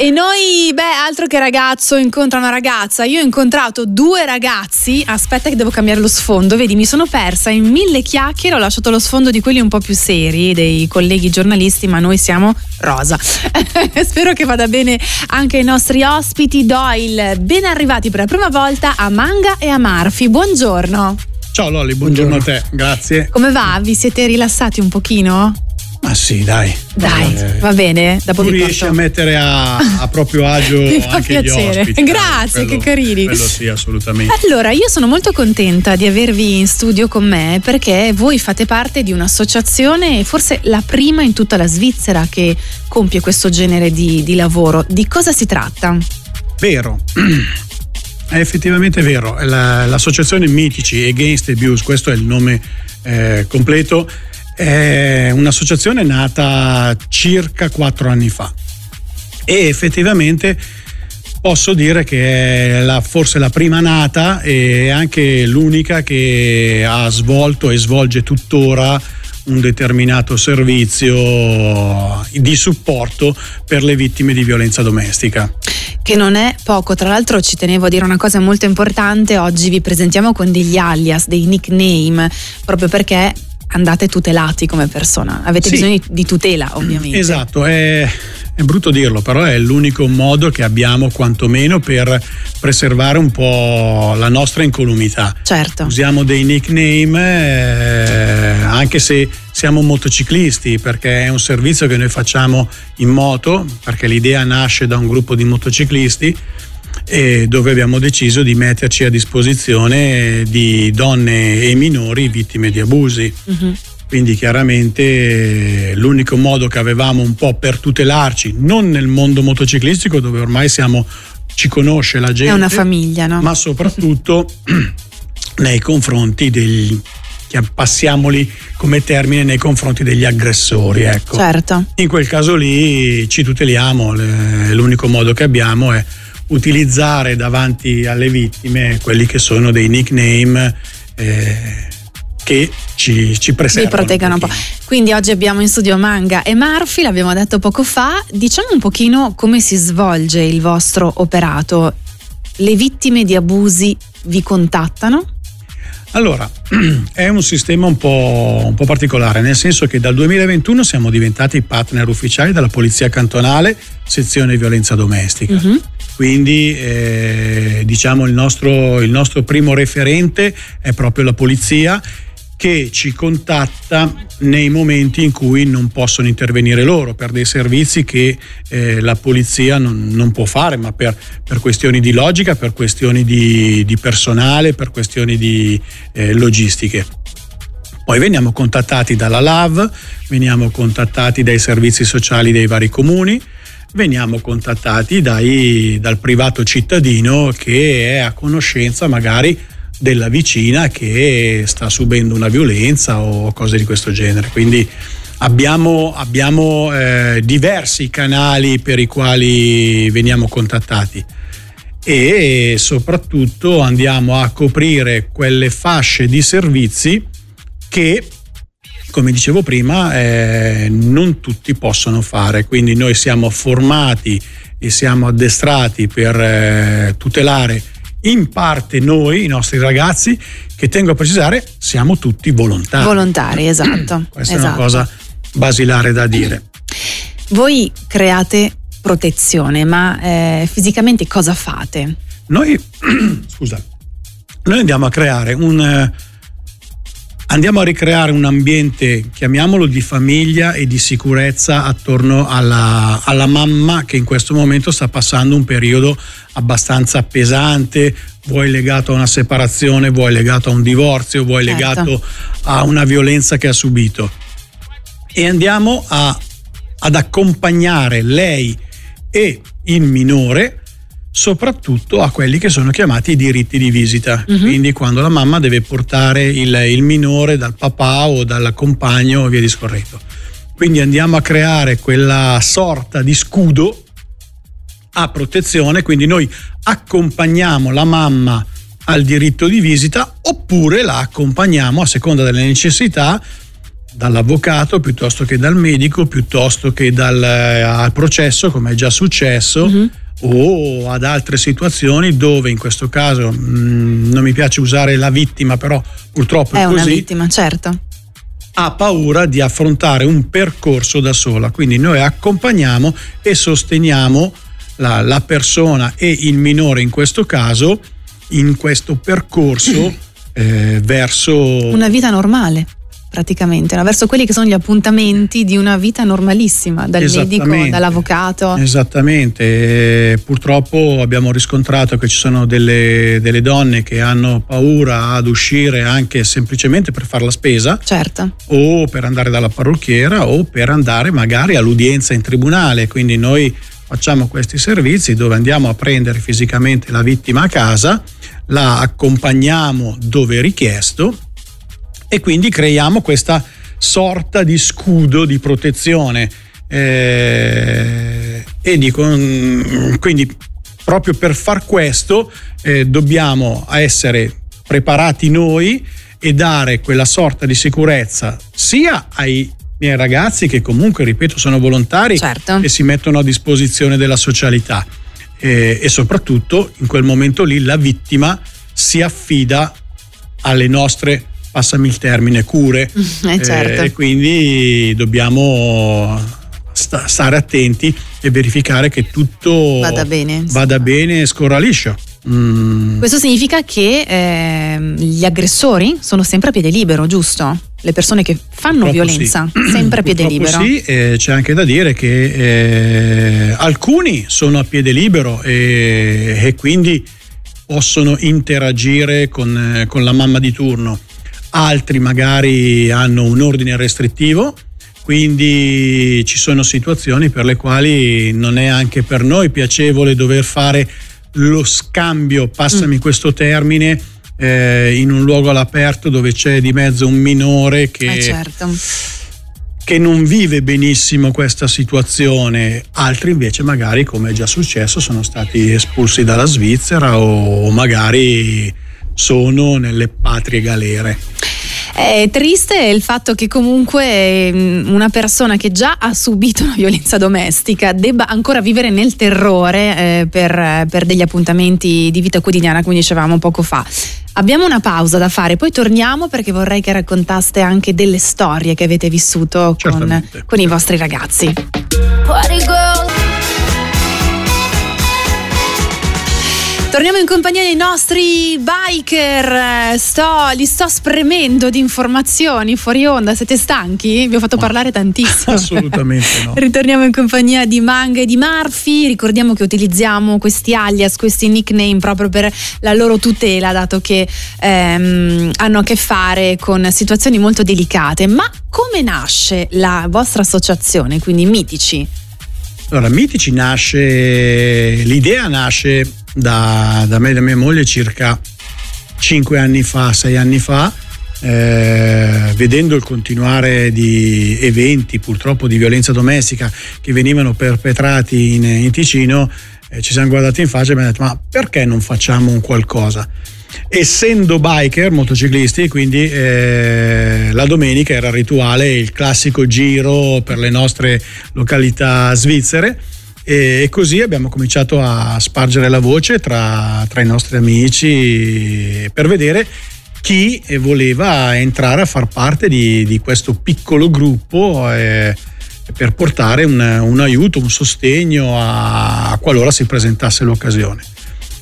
E noi, beh, altro che ragazzo incontra una ragazza. Io ho incontrato due ragazzi. Aspetta, che devo cambiare lo sfondo. Vedi, mi sono persa in mille chiacchiere. Ho lasciato lo sfondo di quelli un po' più seri, dei colleghi giornalisti, ma noi siamo rosa. Spero che vada bene anche ai nostri ospiti. Do il ben arrivati per la prima volta a Manga e a Marfi. Buongiorno. Ciao Lolli, buongiorno, buongiorno a te, grazie. Come va? Vi siete rilassati un pochino? Ma sì, dai. Dai, eh, va bene. Dopo tu riesci a mettere a, a, proprio agio anche gli ospiti. Grazie, quello, che carini. Quello sì, assolutamente. Allora, io sono molto contenta di avervi in studio con me perché voi fate parte di un'associazione, forse la prima in tutta la Svizzera che compie questo genere di, di lavoro. Di cosa si tratta? Vero. È effettivamente vero. l'associazione Mitici Against Abuse, questo è il nome eh, completo, è un'associazione nata circa quattro anni fa. E effettivamente posso dire che è la, forse la prima nata e anche l'unica che ha svolto e svolge tuttora un determinato servizio di supporto per le vittime di violenza domestica. Che non è poco, tra l'altro ci tenevo a dire una cosa molto importante, oggi vi presentiamo con degli alias, dei nickname, proprio perché andate tutelati come persona, avete sì. bisogno di tutela ovviamente. Esatto, è, è, brutto dirlo, però è l'unico modo che abbiamo quantomeno per preservare un po' la nostra incolumità. Certo. Usiamo dei nickname eh, anche se siamo motociclisti perché è un servizio che noi facciamo in moto, perché l'idea nasce da un gruppo di motociclisti dove abbiamo deciso di metterci a disposizione di donne e minori vittime di abusi. Uh-huh. Quindi chiaramente l'unico modo che avevamo un po' per tutelarci, non nel mondo motociclistico dove ormai siamo, ci conosce la gente, è una famiglia, no? ma soprattutto nei confronti degli passiamoli come termine nei confronti degli aggressori. Ecco. Certo. In quel caso lì ci tuteliamo, l'unico modo che abbiamo è utilizzare davanti alle vittime quelli che sono dei nickname eh, che ci, ci preservano. Proteggano un, po'. Quindi oggi abbiamo in studio Manga e Marfi, l'abbiamo detto poco fa. Diciamo un pochino come si svolge il vostro operato. Le vittime di abusi vi contattano? Allora, è un sistema un po', un po', particolare, nel senso che dal 2021 siamo diventati partner ufficiali della Polizia Cantonale, sezione violenza domestica. Uh-huh. Quindi eh, diciamo il nostro, il nostro primo referente è proprio la polizia che ci contatta nei momenti in cui non possono intervenire loro per dei servizi che eh, la polizia non, non, può fare, ma per, per, questioni di logica, per questioni di, di personale, per questioni di eh, logistiche. Poi veniamo contattati dalla LAV, veniamo contattati dai servizi sociali dei vari comuni, veniamo contattati dai, dal privato cittadino che è a conoscenza magari della vicina che sta subendo una violenza o cose di questo genere. Quindi abbiamo, abbiamo eh, diversi canali per i quali veniamo contattati e soprattutto andiamo a coprire quelle fasce di servizi che come dicevo prima, eh, non tutti possono fare, quindi noi siamo formati e siamo addestrati per eh, tutelare in parte noi, i nostri ragazzi, che tengo a precisare, siamo tutti volontari. Volontari, esatto. Questa esatto. è una cosa basilare da dire. Voi create protezione, ma eh, fisicamente cosa fate? Noi, scusa, noi andiamo a creare un eh, andiamo a ricreare un ambiente, chiamiamolo di famiglia e di sicurezza attorno alla, alla, mamma che in questo momento sta passando un periodo abbastanza pesante, vuoi legato a una separazione, vuoi legato a un divorzio, vuoi certo. legato a una violenza che ha subito. E andiamo a, ad accompagnare lei e il minore soprattutto a quelli che sono chiamati i diritti di visita. Uh-huh. Quindi quando la mamma deve portare il, il, minore dal papà o dal compagno via discorrendo. Quindi andiamo a creare quella sorta di scudo a protezione, quindi noi accompagniamo la mamma al diritto di visita oppure la accompagniamo a seconda delle necessità dall'avvocato piuttosto che dal medico, piuttosto che dal, eh, al processo, come è già successo. Mm-hmm o ad altre situazioni dove in questo caso mh, mm, non mi piace usare la vittima, però purtroppo è, è così. una vittima, certo. Ha paura di affrontare un percorso da sola, quindi noi accompagniamo e sosteniamo la, la persona e il minore in questo caso in questo percorso eh, verso una vita normale praticamente, no? verso quelli che sono gli appuntamenti di una vita normalissima, dal medico, dall'avvocato. Esattamente, e purtroppo abbiamo riscontrato che ci sono delle, delle, donne che hanno paura ad uscire anche semplicemente per fare la spesa, certo. o per andare dalla parrucchiera o per andare magari all'udienza in tribunale, quindi noi facciamo questi servizi dove andiamo a prendere fisicamente la vittima a casa, la accompagniamo dove richiesto e quindi creiamo questa sorta di scudo di protezione. Eh, e dico, mm, quindi proprio per far questo eh, dobbiamo essere preparati noi e dare quella sorta di sicurezza sia ai miei ragazzi che comunque, ripeto, sono volontari certo. e si mettono a disposizione della socialità eh, e soprattutto in quel momento lì la vittima si affida alle nostre passami il termine, cure. Eh, certo. eh, quindi dobbiamo sta, stare attenti e verificare che tutto vada bene, vada bene e scorra liscio. Mm. Questo significa che eh, gli aggressori sono sempre a piede libero, giusto? Le persone che fanno Purtroppo violenza, sì. sempre a piede libero. Sì, eh, c'è anche da dire che eh, alcuni sono a piede libero e, e quindi possono interagire con, eh, con la mamma di turno altri magari hanno un ordine restrittivo, quindi ci sono situazioni per le quali non è anche per noi piacevole dover fare lo scambio, passami mm. questo termine, eh, in un luogo all'aperto dove c'è di mezzo un minore che, eh certo. che non vive benissimo questa situazione, altri invece magari come è già successo sono stati espulsi dalla Svizzera o magari sono nelle patrie galere. È triste il fatto che comunque mm, una persona che già ha subito una violenza domestica debba ancora vivere nel terrore eh, per, per, degli appuntamenti di vita quotidiana, come dicevamo poco fa. Abbiamo una pausa da fare, poi torniamo perché vorrei che raccontaste anche delle storie che avete vissuto con, con i vostri ragazzi. Party girl. Torniamo in compagnia dei nostri biker. Sto, li sto spremendo di informazioni fuori onda. Siete stanchi? Vi ho fatto parlare tantissimo. Assolutamente no. Ritorniamo in compagnia di Manga e di Murphy. Ricordiamo che utilizziamo questi alias, questi nickname proprio per la loro tutela, dato che ehm, hanno a che fare con situazioni molto delicate. Ma come nasce la vostra associazione, quindi Mitici? Allora, Mitici nasce, l'idea nasce da, da me e da mia moglie circa 5 anni fa, 6 anni fa, eh, vedendo il continuare di eventi purtroppo di violenza domestica che venivano perpetrati in, in Ticino, eh, ci siamo guardati in faccia e abbiamo detto ma perché non facciamo un qualcosa? Essendo biker, motociclisti, quindi eh, la domenica era rituale il classico giro per le nostre località svizzere e così abbiamo cominciato a spargere la voce tra, tra i nostri amici per vedere chi voleva entrare a far parte di, di questo piccolo gruppo eh, per portare un, un, aiuto, un sostegno a, a qualora si presentasse l'occasione.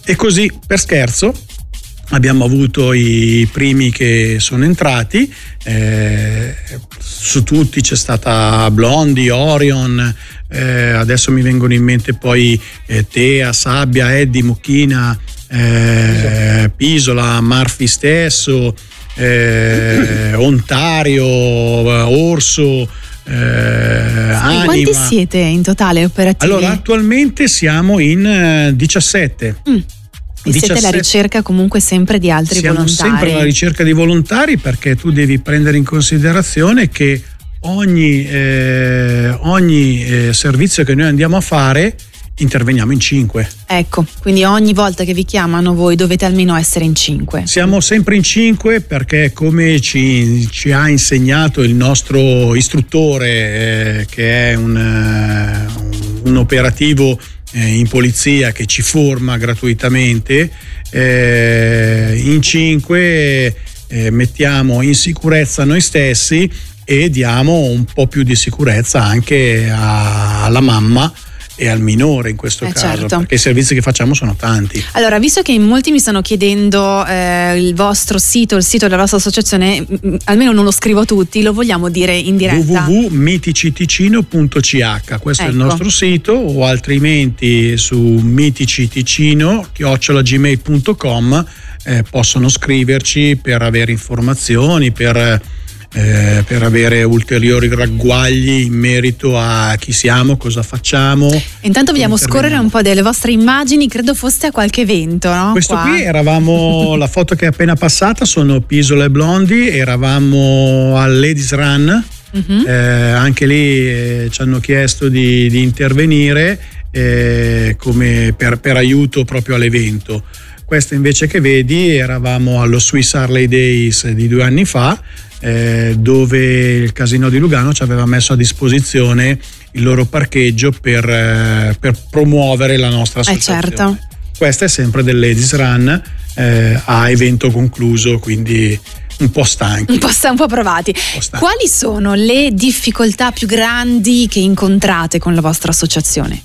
E così per scherzo abbiamo avuto i primi che sono entrati, eh, su tutti c'è stata Blondi, Orion, eh, adesso mi vengono in mente poi eh, Tea, Sabbia, Eddie, Mucchina, eh, Pisola, Marfi stesso, eh, Ontario, Orso. Eh. Quanti siete in totale operativi? Allora, attualmente siamo in 17. Mm. E 17. siete alla ricerca comunque sempre di altri Siamo volontari? Siamo sempre alla ricerca di volontari perché tu devi prendere in considerazione che ogni, eh, ogni eh, servizio che noi andiamo a fare interveniamo in cinque. Ecco, quindi ogni volta che vi chiamano voi dovete almeno essere in cinque. Siamo sempre in cinque perché come ci, ci ha insegnato il nostro istruttore eh, che è un, uh, un operativo eh, in polizia che ci forma gratuitamente, eh, in cinque eh, mettiamo in sicurezza noi stessi e diamo un po' più di sicurezza anche a, alla mamma e al minore in questo eh caso, certo. perché i servizi che facciamo sono tanti. Allora, visto che in molti mi stanno chiedendo eh, il vostro sito, il sito della vostra associazione, m- almeno non lo scrivo tutti, lo vogliamo dire in diretta. www.miticicino.ch, questo ecco. è il ecco. nostro sito, o altrimenti su miticicino.gmail.com eh, possono scriverci per avere informazioni, per eh, per avere ulteriori ragguagli in merito a chi siamo, cosa facciamo. Intanto vogliamo scorrere un po' delle vostre immagini, credo foste a qualche evento, no? Questo Qua. qui eravamo, la foto che è appena passata sono Pisola e Blondi, eravamo al Ladies Run, uh-huh. eh, anche lì eh, ci hanno chiesto di, di intervenire eh, come per, per aiuto proprio all'evento. Questa invece che vedi eravamo allo Swiss Harley Days di due anni fa eh, dove il Casino di Lugano ci aveva messo a disposizione il loro parcheggio per, eh, per promuovere la nostra eh, associazione. Eh certo. Questa è sempre del Ladies Run eh, a evento concluso, quindi un po' stanchi. Un po', sta, un po provati. Un po Quali sono le difficoltà più grandi che incontrate con la vostra associazione?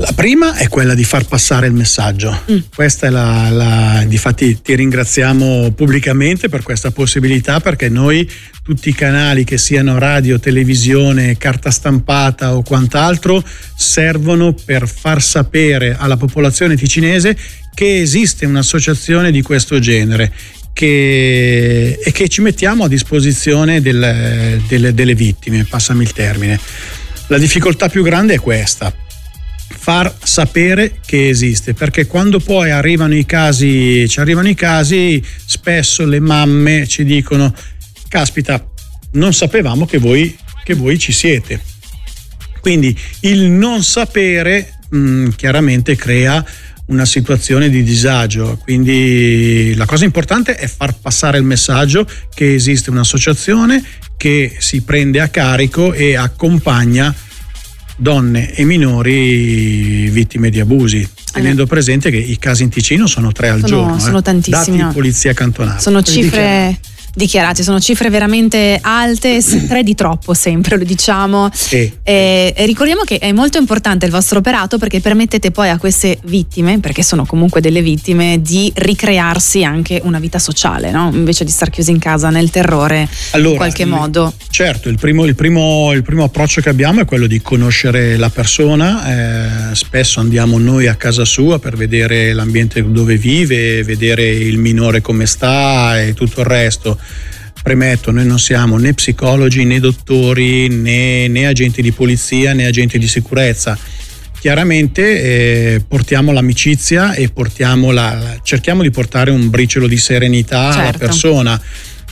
La prima è quella di far passare il messaggio. Mm. Questa è la, la, difatti ti ringraziamo pubblicamente per questa possibilità perché noi tutti i canali che siano radio, televisione, carta stampata o quant'altro servono per far sapere alla popolazione ticinese che esiste un'associazione di questo genere che, e che ci mettiamo a disposizione del, delle, delle vittime, passami il termine. La difficoltà più grande è questa far sapere che esiste, perché quando poi arrivano i casi, ci arrivano i casi, spesso le mamme ci dicono, caspita, non sapevamo che voi, che voi ci siete. Quindi il non sapere mh, mm, chiaramente crea una situazione di disagio, quindi la cosa importante è far passare il messaggio che esiste un'associazione che si prende a carico e accompagna donne e minori vittime di abusi, tenendo presente che i casi in Ticino sono tre al sono, giorno. Sono eh, tantissimi. Dati polizia cantonale. Sono cifre dichiarati, sono cifre veramente alte, tre di troppo sempre, lo diciamo. Sì. E, e, ricordiamo che è molto importante il vostro operato perché permettete poi a queste vittime, perché sono comunque delle vittime, di ricrearsi anche una vita sociale, no? invece di star chiusi in casa nel terrore allora, in qualche modo. Certo, il primo, il, primo, il primo, approccio che abbiamo è quello di conoscere la persona, eh, spesso andiamo noi a casa sua per vedere l'ambiente dove vive, vedere il minore come sta e tutto il resto Premetto, noi non siamo né psicologi né dottori né, né agenti di polizia né agenti di sicurezza. Chiaramente eh, portiamo l'amicizia e portiamo la, cerchiamo di portare un briciolo di serenità certo. alla persona.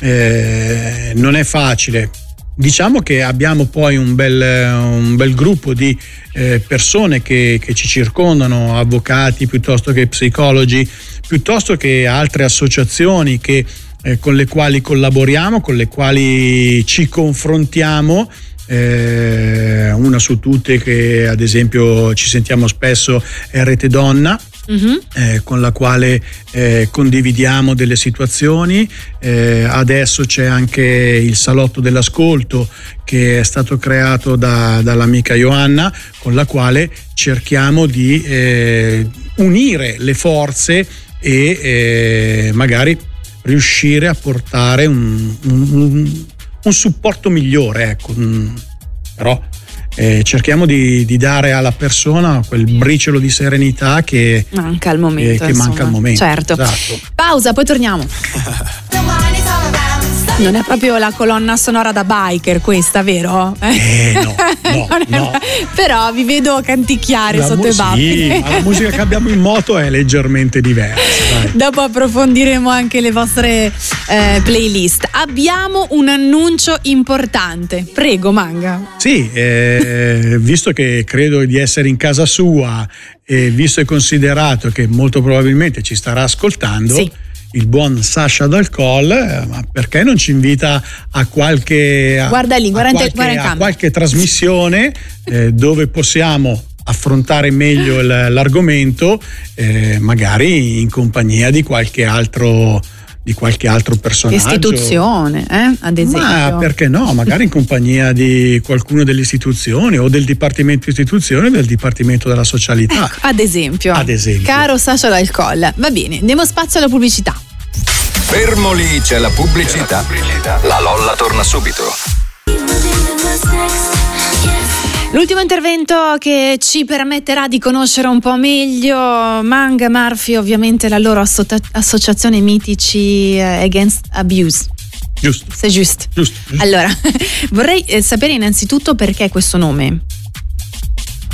Eh, non è facile, Diciamo che abbiamo poi un bel, un bel gruppo di eh, persone che, che, ci circondano, avvocati piuttosto che psicologi, piuttosto che altre associazioni che eh, con le quali collaboriamo, con le quali ci confrontiamo. Eh, una su tutte che ad esempio ci sentiamo spesso è Rete Donna, Uh-huh. Eh, con la quale eh, condividiamo delle situazioni. Eh, adesso c'è anche il salotto dell'ascolto che è stato creato da, dall'amica Joanna, con la quale cerchiamo di eh, unire le forze e eh, magari riuscire a portare un, un, un supporto migliore, ecco. Mm, però eh, cerchiamo di, di, dare alla persona quel briciolo di serenità che manca al momento. Eh, che manca al momento. Certo. Esatto. Pausa, poi torniamo. Non è proprio la colonna sonora da biker questa, vero? Eh no, no, no. Però vi vedo canticchiare la sotto mu- i baffi. Sì, la musica che abbiamo in moto è leggermente diversa. Dai. Dopo approfondiremo anche le vostre eh, playlist. Abbiamo un annuncio importante. Prego, Manga. Sì, eh, visto che credo di essere in casa sua e visto e considerato che molto probabilmente ci starà ascoltando, Sì. Il buon Sasha Dalcol, eh, ma perché non ci invita a qualche, a- Guarda lì, guarda qualche, guarda a qualche trasmissione eh, dove possiamo affrontare meglio l'argomento, eh, magari in compagnia di qualche altro, di qualche altro personaggio. Istituzione, eh? ad esempio. Ma perché no? Magari in compagnia di qualcuno delle istituzioni o del Dipartimento Istituzione o del Dipartimento della Socialità. Ecco, ad esempio. Ad esempio. Caro Sasha D'Alcol. Va bene, diamo spazio alla pubblicità. Fermo lì, c'è la pubblicità. La Lolla torna subito. L'ultimo intervento che ci permetterà di conoscere un po' meglio Manga Murphy, ovviamente la loro asso- associazione Mitici eh, Against Abuse. Giusto, Se giusto. giusto. giusto. Allora, vorrei eh, sapere innanzitutto perché questo nome.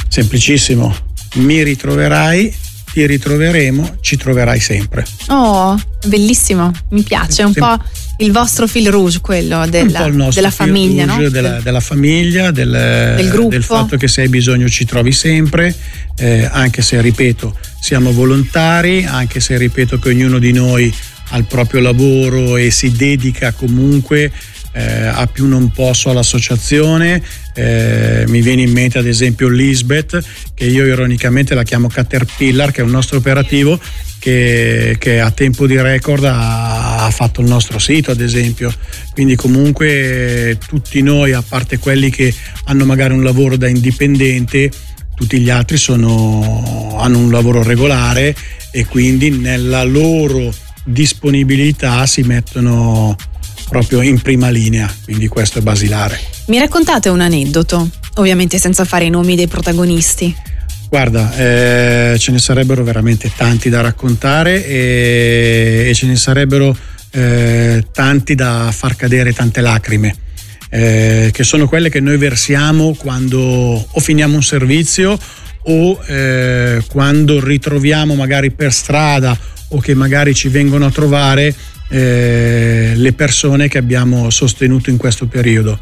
Semplicissimo. Mi ritroverai, ti ritroveremo, ci troverai sempre. Oh, bellissimo, mi piace, è un po' il vostro fil rouge quello della, della famiglia, no? rouge della, della famiglia, del, Del gruppo. del fatto che se hai bisogno ci trovi sempre, eh, anche se ripeto siamo volontari, anche se ripeto che ognuno di noi ha il proprio lavoro e si dedica comunque eh, a più non posso all'associazione. Eh, mi viene in mente ad esempio Lisbeth, che io ironicamente la chiamo Caterpillar, che è un nostro operativo che, che a tempo di record ha, ha fatto il nostro sito ad esempio. Quindi comunque tutti noi, a parte quelli che hanno magari un lavoro da indipendente, tutti gli altri sono- hanno un lavoro regolare e quindi nella loro disponibilità si mettono proprio in prima linea, quindi questo è basilare. Mi raccontate un aneddoto, ovviamente senza fare i nomi dei protagonisti. Guarda, eh, ce ne sarebbero veramente tanti da raccontare e, e ce ne sarebbero eh, tanti da far cadere tante lacrime, eh, che sono quelle che noi versiamo quando o finiamo un servizio o eh, quando ritroviamo magari per strada o che magari ci vengono a trovare eh, le persone che abbiamo sostenuto in questo periodo.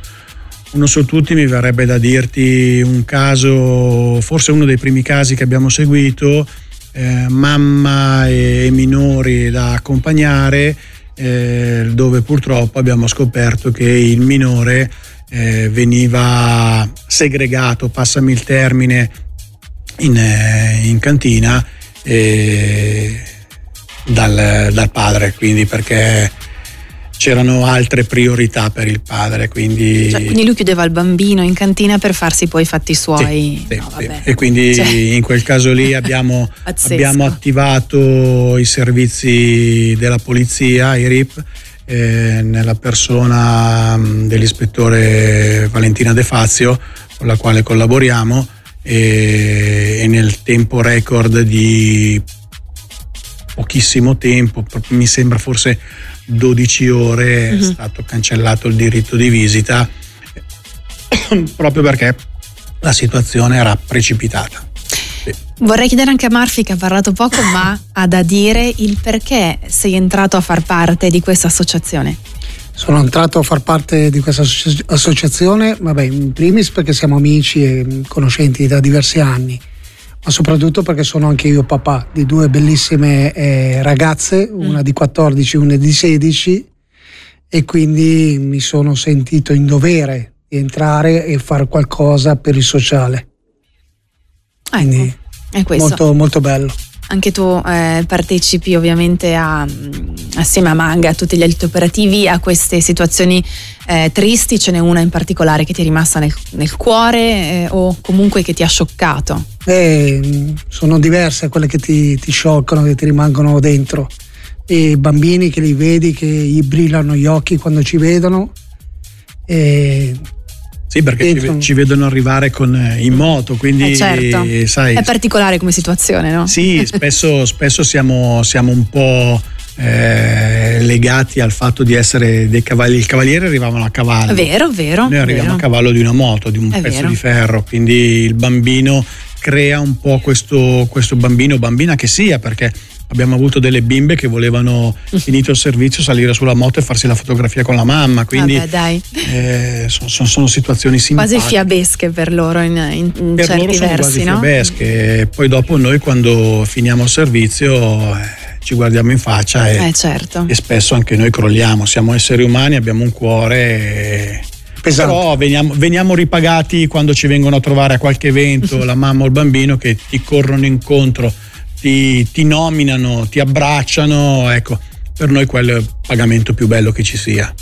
Uno su tutti mi verrebbe da dirti un caso, forse uno dei primi casi che abbiamo seguito, eh, mamma e minori da accompagnare, eh, dove purtroppo abbiamo scoperto che il minore eh, veniva segregato, passami il termine, in, eh, in cantina eh, dal, dal padre, quindi perché c'erano altre priorità per il padre, quindi... Cioè, quindi lui chiudeva il bambino in cantina per farsi poi i fatti suoi. Sì, No, sì. E quindi Cioè, in quel caso lì abbiamo, abbiamo attivato i servizi della polizia, i RIP, eh, nella persona mh, dell'ispettore Valentina De Fazio, con la quale collaboriamo, e, e nel tempo record di pochissimo tempo, mi sembra forse 12 ore, Mhm. è stato cancellato il diritto di visita proprio perché la situazione era precipitata. Vorrei chiedere anche a Murphy che ha parlato poco, ma ha da dire il perché sei entrato a far parte di questa associazione. Sono entrato a far parte di questa associ- associazione, vabbè, in primis perché siamo amici e conoscenti da diversi anni, ma soprattutto perché sono anche io papà di due bellissime eh, ragazze, una di 14 e una di 16, e quindi mi sono sentito in dovere di entrare e fare qualcosa per il sociale. Quindi Ecco, è questo. molto, molto bello. Anche tu eh, partecipi ovviamente a, mm, assieme a Manga, a tutti gli altri operativi, a queste situazioni eh, tristi. Ce n'è una in particolare che ti è rimasta nel, nel cuore eh, o comunque che ti ha scioccato. E, mh, sono diverse quelle che ti, ti scioccano, che ti rimangono dentro. E bambini che li vedi, che gli brillano gli occhi quando ci vedono. E Sì, perché ci, ci vedono arrivare con, eh, in moto, quindi Eh, certo. sai, È particolare come situazione, no? sì, spesso, spesso siamo, siamo un po' eh, legati al fatto di essere dei cavalieri. Il cavaliere arrivavano a cavallo. Vero, vero. Noi arriviamo vero. a cavallo di una moto, di un È pezzo vero. di ferro, quindi il bambino crea un po' questo, questo bambino, bambina che sia, perché abbiamo avuto delle bimbe che volevano, finito il servizio, salire sulla moto e farsi la fotografia con la mamma, quindi Vabbè, dai. eh, sono, sono- sono situazioni simpatiche. Quasi fiabesche per loro in, in- per certi loro sono versi, quasi no? fiabesche. Poi dopo noi quando finiamo il servizio eh, ci guardiamo in faccia e, Eh certo. e spesso anche noi crolliamo. Siamo esseri umani, abbiamo un cuore. e- Pesante. Però veniamo, veniamo ripagati quando ci vengono a trovare a qualche evento la mamma o il bambino che ti corrono incontro, ti, ti nominano, ti abbracciano. Ecco, per noi quello è il pagamento più bello che ci sia.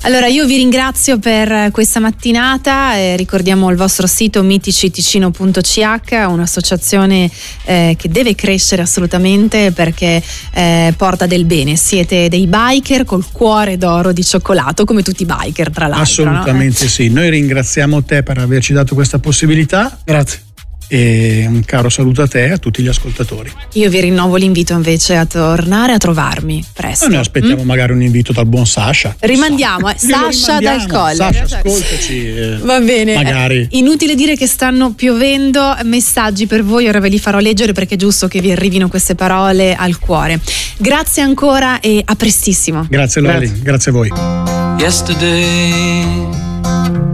Allora io vi ringrazio per questa mattinata, eh, ricordiamo il vostro sito miticicino.ch, un'associazione eh, che deve crescere assolutamente perché eh, porta del bene, siete dei biker col cuore d'oro di cioccolato come tutti i biker tra l'altro. no? Assolutamente sì. Noi ringraziamo te per averci dato questa possibilità Grazie. E un caro saluto a te e a tutti gli ascoltatori. Io vi rinnovo l'invito invece a tornare a trovarmi presto. Noi aspettiamo magari un invito dal buon Sasha. Rimandiamo, eh, Sasha rimandiamo. dal Colle. Sasha, ascoltaci. eh, Va bene. Magari. Eh, Inutile dire che stanno piovendo messaggi per voi, ora ve li farò leggere perché è giusto che vi arrivino queste parole al cuore. Grazie ancora e a prestissimo. Grazie Loli, Grazie. grazie a voi. Yesterday,